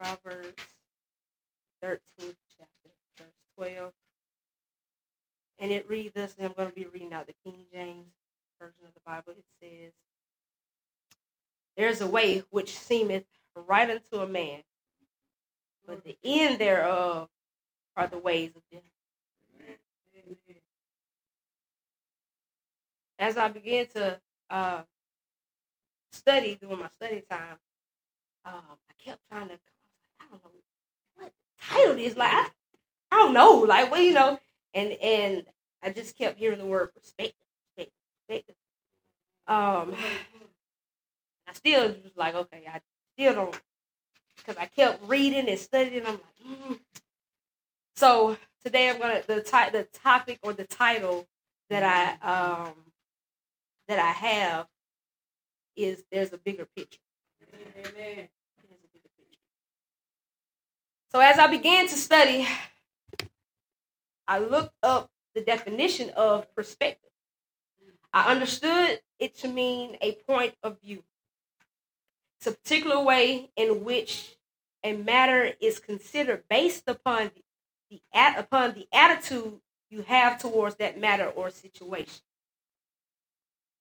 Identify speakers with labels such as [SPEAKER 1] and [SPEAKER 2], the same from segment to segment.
[SPEAKER 1] Proverbs 13th chapter, verse 12. And it reads this, and I'm going to be reading out the King James version of the Bible. It says, There's a way which seemeth right unto a man, but the end thereof are the ways of death. As I began to uh, study during my study time, um, I kept trying to, don't know what title is. Like, I, I don't know. Like, well, you know, and and I just kept hearing the word perspective, perspective. Um, I still was like, okay, I still don't, because I kept reading and studying. I'm like, mm. so today I'm gonna the ti- the topic or the title that I um that I have is there's a bigger picture. Amen. So as I began to study, I looked up the definition of perspective. I understood it to mean a point of view. It's a particular way in which a matter is considered based upon the, the upon the attitude you have towards that matter or situation.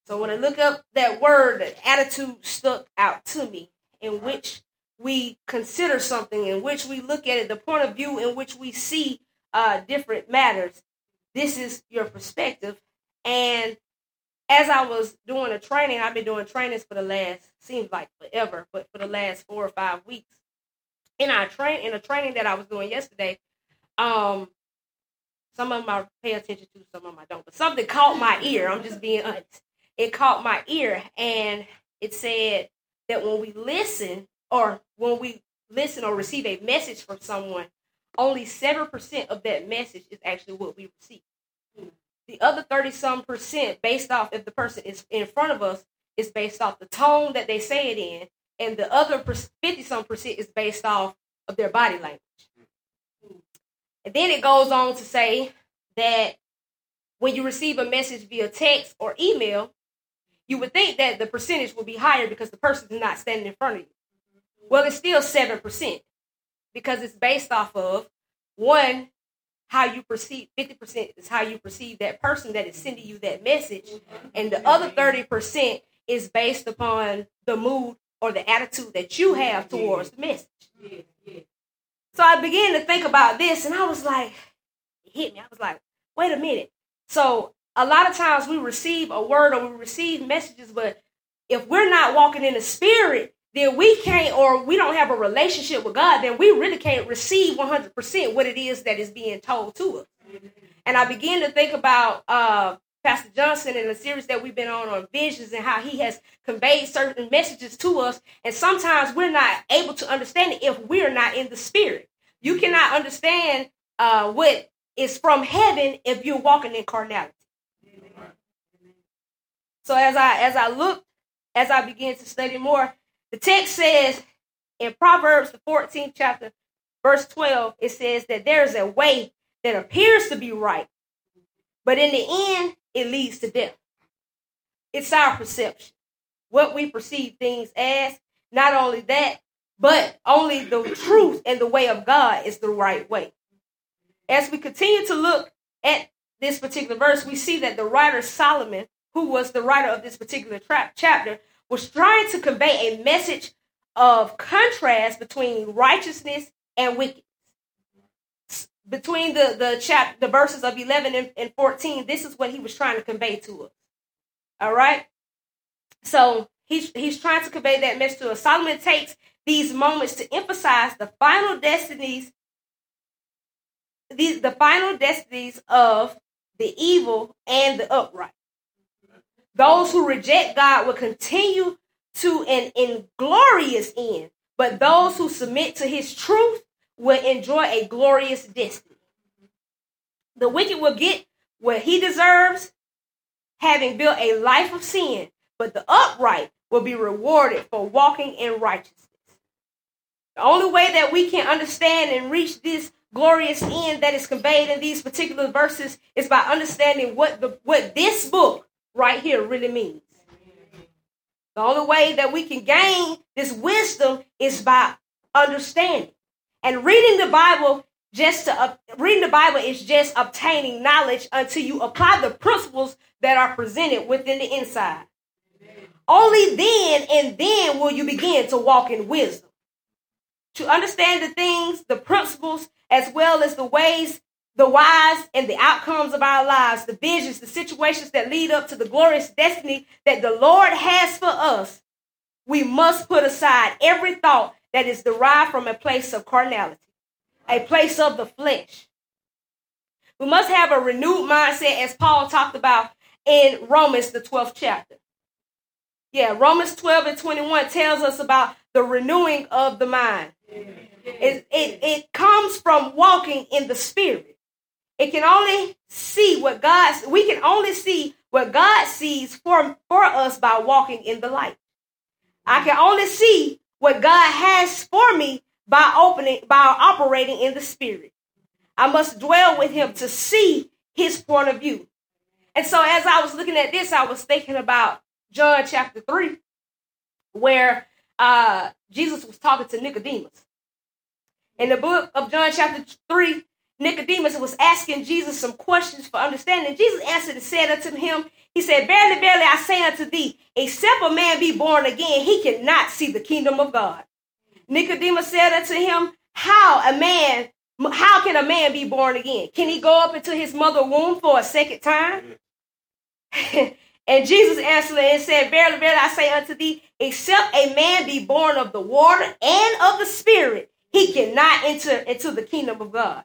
[SPEAKER 1] So when I look up that word, the attitude stuck out to me, in which we consider something, in which we look at it, the point of view in which we see uh, different matters. This is your perspective. And as I was doing a training, I've been doing trainings for the last seems like forever, but for the last four or five weeks. In our train in a training that I was doing yesterday, um, some of them I pay attention to, some of them I don't. But something caught my ear. I'm just being honest. It caught my ear, and it said that when we listen, or when we listen or receive a message from someone, only 7% of that message is actually what we receive. The other 30 some percent, based off if the person is in front of us, is based off the tone that they say it in, and the other 50 some percent is based off of their body language. And then it goes on to say that when you receive a message via text or email, you would think that the percentage would be higher because the person is not standing in front of you. Well, it's still 7% because it's based off of one, how you perceive 50% is how you perceive that person that is sending you that message. Mm-hmm. And the other 30% is based upon the mood or the attitude that you have towards the message. So I began to think about this and I was like, it hit me. I was like, wait a minute. So a lot of times we receive a word or we receive messages, but if we're not walking in the spirit, then we can't, or we don't have a relationship with God, then we really can't receive 100% what it is that is being told to us. And I began to think about uh, Pastor Johnson and the series that we've been on on visions and how he has conveyed certain messages to us. And sometimes we're not able to understand it if we're not in the spirit. You cannot understand uh, what is from heaven if you're walking in carnality. So as I as I looked, as I began to study more, the text says in Proverbs the 14th chapter, verse 12, it says that there is a way that appears to be right, but in the end, it leads to death. It's our perception, what we perceive things as. Not only that, but only the truth and the way of God is the right way. As we continue to look at this particular verse, we see that the writer Solomon who was the writer of this particular tra- chapter, was trying to convey a message of contrast between righteousness and wickedness. Between the the chap the verses of 11 and, and 14, this is what he was trying to convey to us. All right. So he's he's trying to convey that message to us. Solomon takes these moments to emphasize the final destinies, the, the final destinies of the evil and the upright. Those who reject God will continue to an inglorious end, but those who submit to his truth will enjoy a glorious destiny. The wicked will get what he deserves, having built a life of sin, but the upright will be rewarded for walking in righteousness. The only way that we can understand and reach this glorious end that is conveyed in these particular verses is by understanding what the what this book right here really means. The only way that we can gain this wisdom is by understanding. And reading the Bible just to uh, reading the Bible is just obtaining knowledge until you apply the principles that are presented within the inside. Only then and then will you begin to walk in wisdom. To understand the things, the principles, as well as the ways, the whys, and the outcomes of our lives, the visions, the situations that lead up to the glorious destiny that the Lord has for us, we must put aside every thought that is derived from a place of carnality a place of the flesh. We must have a renewed mindset, as Paul talked about in Romans, the 12th chapter. Yeah, Romans 12 and 21 tells us about the renewing of the mind. It, it, it comes from walking in the spirit. It can only see what God, we can only see what God sees for, for us by walking in the light. I can only see what God has for me by opening by operating in the spirit. I must dwell with him to see his point of view. And so as I was looking at this, I was thinking about John chapter 3, where uh, Jesus was talking to Nicodemus. In the book of John chapter 3, Nicodemus was asking Jesus some questions for understanding. Jesus answered and said unto him, He said, Verily, verily, I say unto thee, except a man be born again, he cannot see the kingdom of God. Nicodemus said unto him, How a man, how can a man be born again? Can he go up into his mother womb for a second time? and Jesus answered and said, Verily, verily, I say unto thee, except a man be born of the water and of the spirit, he cannot enter into the kingdom of God.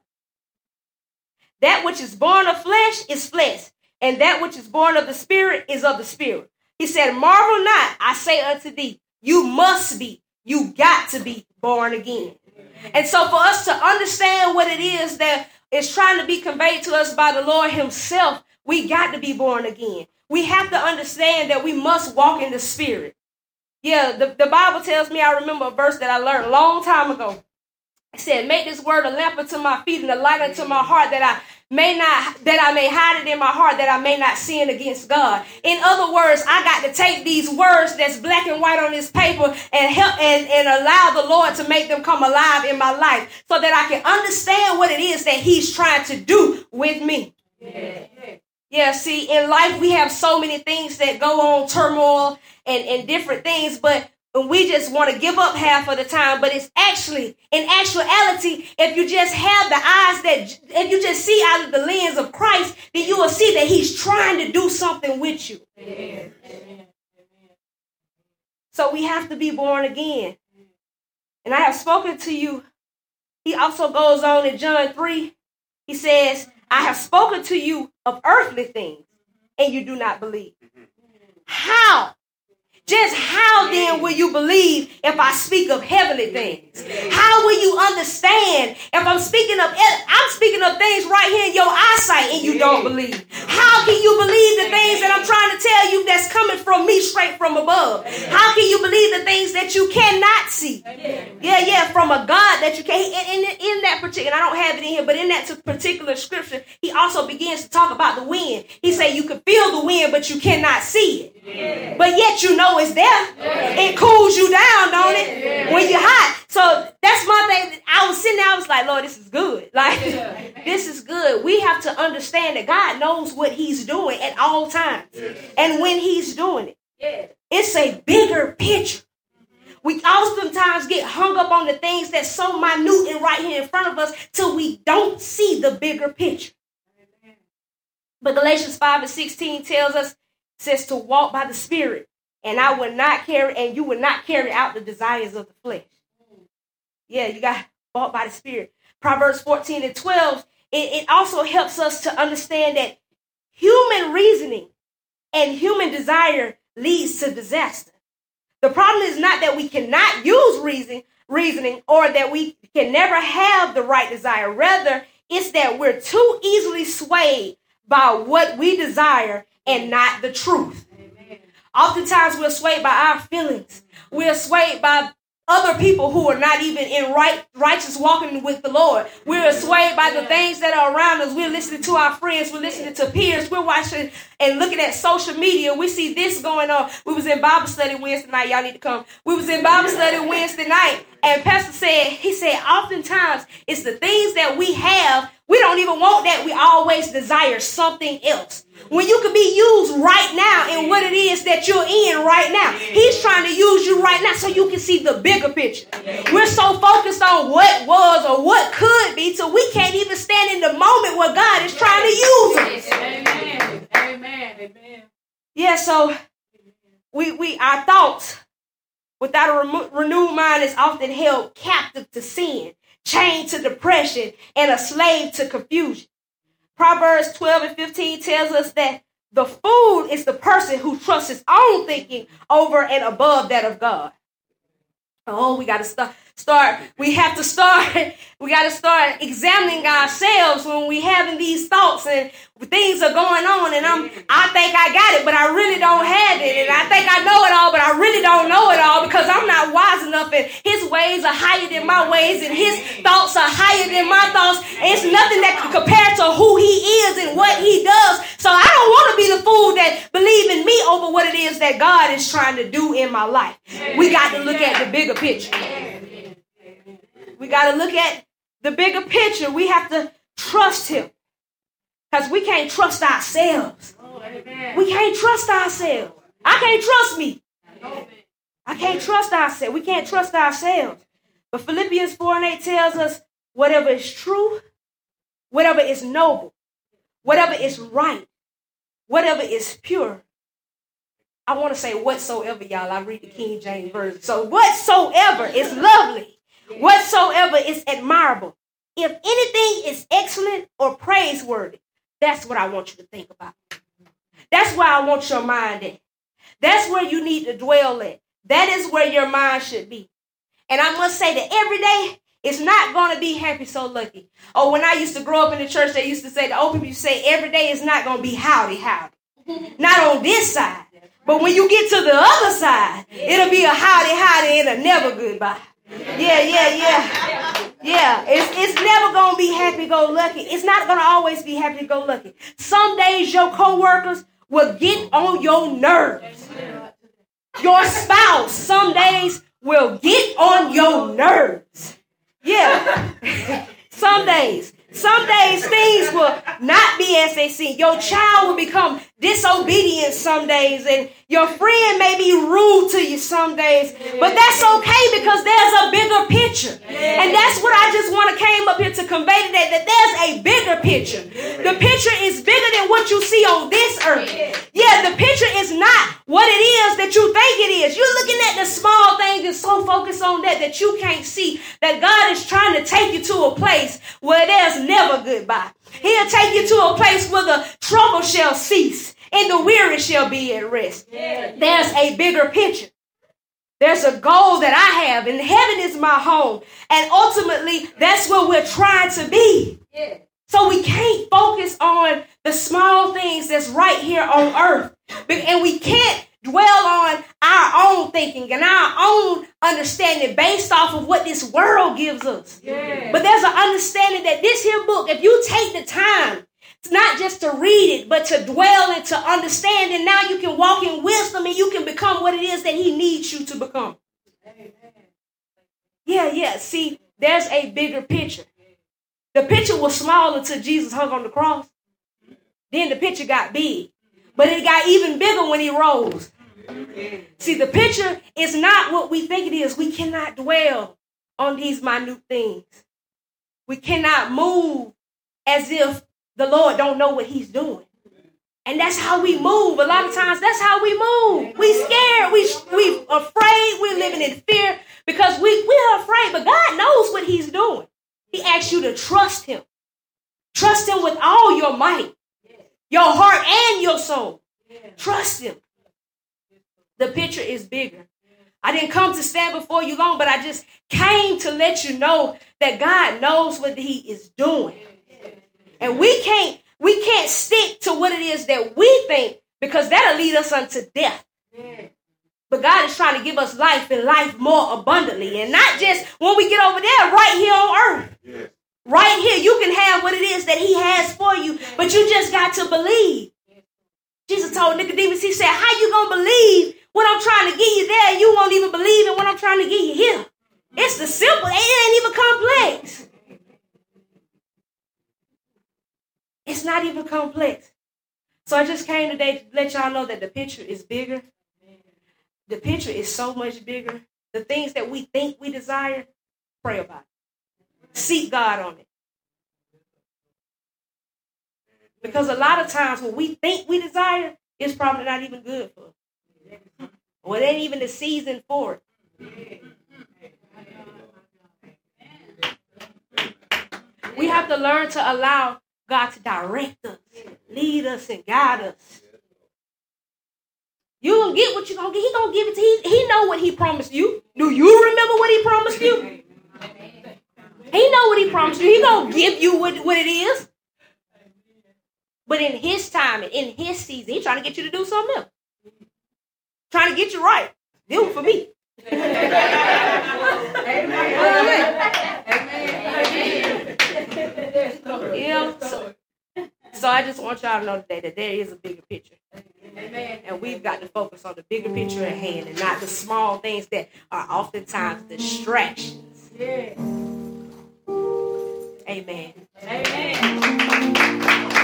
[SPEAKER 1] That which is born of flesh is flesh, and that which is born of the spirit is of the spirit. He said, Marvel not, I say unto thee, you must be you got to be born again. And so, for us to understand what it is that is trying to be conveyed to us by the Lord Himself, we got to be born again. We have to understand that we must walk in the Spirit. Yeah, the, the Bible tells me, I remember a verse that I learned a long time ago. Said, Make this word a lamp unto my feet and a light unto my heart that I may not that I may hide it in my heart that I may not sin against God. In other words, I got to take these words that's black and white on this paper and help and, and allow the Lord to make them come alive in my life so that I can understand what it is that He's trying to do with me. Yeah. Yeah, see, in life we have so many things that go on, turmoil and, and different things, but and we just want to give up half of the time but it's actually in actuality if you just have the eyes that if you just see out of the lens of christ then you will see that he's trying to do something with you. Amen. so we have to be born again. And i have spoken to you. He also goes on in john 3 he says i have spoken to you of earthly things and you do not believe. How just how then will you believe if I speak of heavenly things? How will you understand if I'm speaking of I'm speaking of things right here in your eyesight and you don't believe? How can you believe the things that I'm trying to tell you that's coming from me straight from above? How can you believe the things that you cannot see? Yeah, yeah, from a God that you can't. In, in, in that particular, I don't have it in here, but in that particular scripture, he also begins to talk about the wind. He said you can feel the wind, but you cannot see it. But yet you know it's there. It cools you down, don't it? When you're hot. So that's my thing. I was sitting there, I was like, Lord, this is good. Like, this is good. We have to understand that God knows what He's doing at all times. And when He's doing it, it's a bigger picture. We oftentimes get hung up on the things that's so minute and right here in front of us till we don't see the bigger picture. But Galatians 5 and 16 tells us, says to walk by the Spirit and I will not carry, and you will not carry out the desires of the flesh. Yeah, you got bought by the Spirit. Proverbs 14 and 12, it, it also helps us to understand that human reasoning and human desire leads to disaster. The problem is not that we cannot use reason, reasoning or that we can never have the right desire. Rather, it's that we're too easily swayed by what we desire and not the truth. Oftentimes we're swayed by our feelings. We're swayed by other people who are not even in right righteous walking with the Lord. We're swayed by the things that are around us. We're listening to our friends. We're listening to peers. We're watching and looking at social media. We see this going on. We was in Bible study Wednesday night. Y'all need to come. We was in Bible study Wednesday night, and Pastor said he said oftentimes it's the things that we have. We don't even want that. We always desire something else. When you can be used right now in what it is that you're in right now. He's trying to use you right now so you can see the bigger picture. We're so focused on what was or what could be so we can't even stand in the moment where God is trying to use us. Amen. Amen. Amen. Yeah, so we we our thoughts without a renewed mind is often held captive to sin, chained to depression, and a slave to confusion. Proverbs 12 and 15 tells us that the fool is the person who trusts his own thinking over and above that of God. Oh, we got to start start we have to start we got to start examining ourselves when we having these thoughts and things are going on and I'm I think I got it but I really don't have it. And I think I know it all but I really don't know it all because I'm not wise enough and his ways are higher than my ways and his thoughts are higher than my thoughts. And it's nothing that can compare to who he is and what he does. So I don't want to be the fool that believe in me over what it is that God is trying to do in my life we got to look at the bigger picture we got to look at the bigger picture. We have to trust Him. Because we can't trust ourselves. we can't trust ourselves. I can't trust me. I can't trust ourselves. We can't trust ourselves. But Philippians 4 and 8 tells us whatever is true, whatever is noble, whatever is right, whatever is pure. I want to say whatsoever, y'all. I read the King James Version. So whatsoever is lovely whatsoever is admirable. If anything is excellent or praiseworthy, that's what I want you to think about. That's where I want your mind at. That's where you need to dwell at. That is where your mind should be. And I must say that every day it's not going to be happy so lucky. Oh, when I used to grow up in the church, they used to say, the old people say, every day is not going to be howdy, howdy. Not on this side. But when you get to the other side, it'll be a howdy, howdy and a never goodbye. Yeah, yeah, yeah. Yeah, it's, it's never gonna be happy go lucky. It's not gonna always be happy go lucky. Some days your coworkers will get on your nerves. Your spouse some days will get on your nerves. Yeah. some days. Some days things will not be as they seem. Your child will become disobedient some days, and your friend may be rude to you some days. But that's okay because there's a bigger picture. And that's what I just want to came up here to convey today that there's a bigger picture. The picture is bigger than what you see on this earth. Yeah, the picture is not what it is that you think it is. You're looking at the small things and so focused on that that you can't see that God is trying to take you to a place where there's never goodbye. He'll take you to a place where the trouble shall cease and the weary shall be at rest. There's a bigger picture. There's a goal that I have, and heaven is my home. And ultimately, that's where we're trying to be. So we can't focus on the small things that's right here on earth. And we can't dwell on our own thinking and our own understanding based off of what this world gives us. Yeah. But there's an understanding that this here book, if you take the time, not just to read it, but to dwell and to understand, and now you can walk in wisdom and you can become what it is that He needs you to become. Amen. Yeah, yeah. See, there's a bigger picture. The picture was small until Jesus hung on the cross. Then the picture got big. But it got even bigger when he rose. See, the picture is not what we think it is. We cannot dwell on these minute things. We cannot move as if the Lord don't know what he's doing. And that's how we move. A lot of times that's how we move. We scared. We we afraid. We're living in fear because we, we're afraid. But God knows what he's doing. He asks you to trust him. Trust him with all your might, your heart and your soul. Trust him. The picture is bigger. I didn't come to stand before you long, but I just came to let you know that God knows what He is doing. And we can't we can't stick to what it is that we think because that'll lead us unto death. But God is trying to give us life and life more abundantly. And not just when we get over there, right here on earth. Right here, you can have what it is that He has for you, but you just got to believe. Jesus told Nicodemus, He said, How you gonna believe what I'm trying to get you there? You won't even believe in what I'm trying to get you here. It's the simple, it ain't even complex. It's not even complex. So I just came today to let y'all know that the picture is bigger. The picture is so much bigger. The things that we think we desire, pray about it. Seek God on it. Because a lot of times what we think we desire is probably not even good for us. Or it ain't even the season for it. We have to learn to allow God to direct us, lead us, and guide us. You gonna get what you gonna get. He gonna give it to you. He, he know what he promised you. Do you remember what he promised you? He know what he promised you. He gonna give you what, what it is. But in his time and in his season, he trying to get you to do something else. Trying to get you right. Do it for me. Yeah. So, so I just want y'all to know today that there is a bigger picture. Amen. And we've got to focus on the bigger picture at hand and not the small things that are oftentimes distractions. Yeah. Amen. Amen.
[SPEAKER 2] go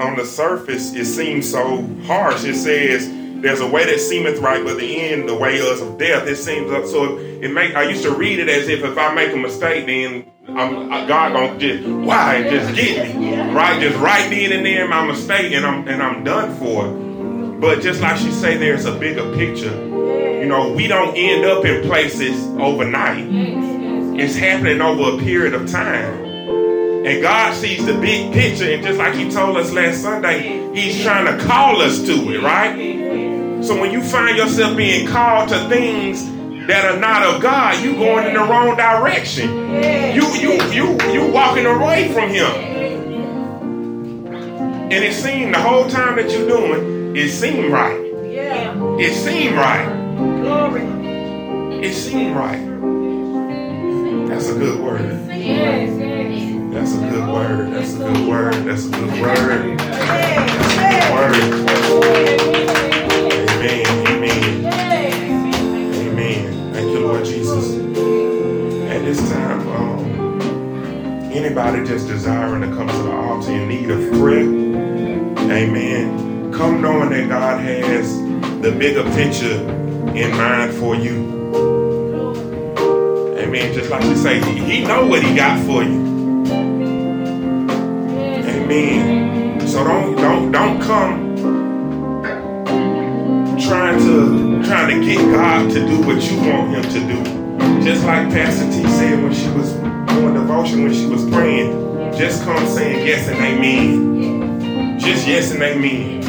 [SPEAKER 2] on the surface, it seems so harsh. It says, there's a way that seemeth right, but the end, the way is of death. It seems so. It make I used to read it as if if I make a mistake, then I'm God gonna just why just get me right, just right then and there my mistake, and I'm and I'm done for. But just like she say, there's a bigger picture. You know, we don't end up in places overnight. It's happening over a period of time. And God sees the big picture, and just like He told us last Sunday, He's trying to call us to it, right? So when you find yourself being called to things that are not of God, you going in the wrong direction. You you you you walking away from Him. And it seemed the whole time that you're doing, it seemed right. It seemed right. It seemed right. That's a good word. That's a good word. That's a good word. That's a good word. That's a good word. Amen. Amen. Amen. Thank you, Lord Jesus. At this time, um, anybody just desiring to come to the altar in need of prayer, amen come knowing that God has the bigger picture in mind for you. Amen. Just like we say, He know what He got for you. So don't don't don't come trying to trying to get God to do what you want Him to do. Just like Pastor T said when she was doing devotion, when she was praying, just come saying yes and amen. Just yes and amen.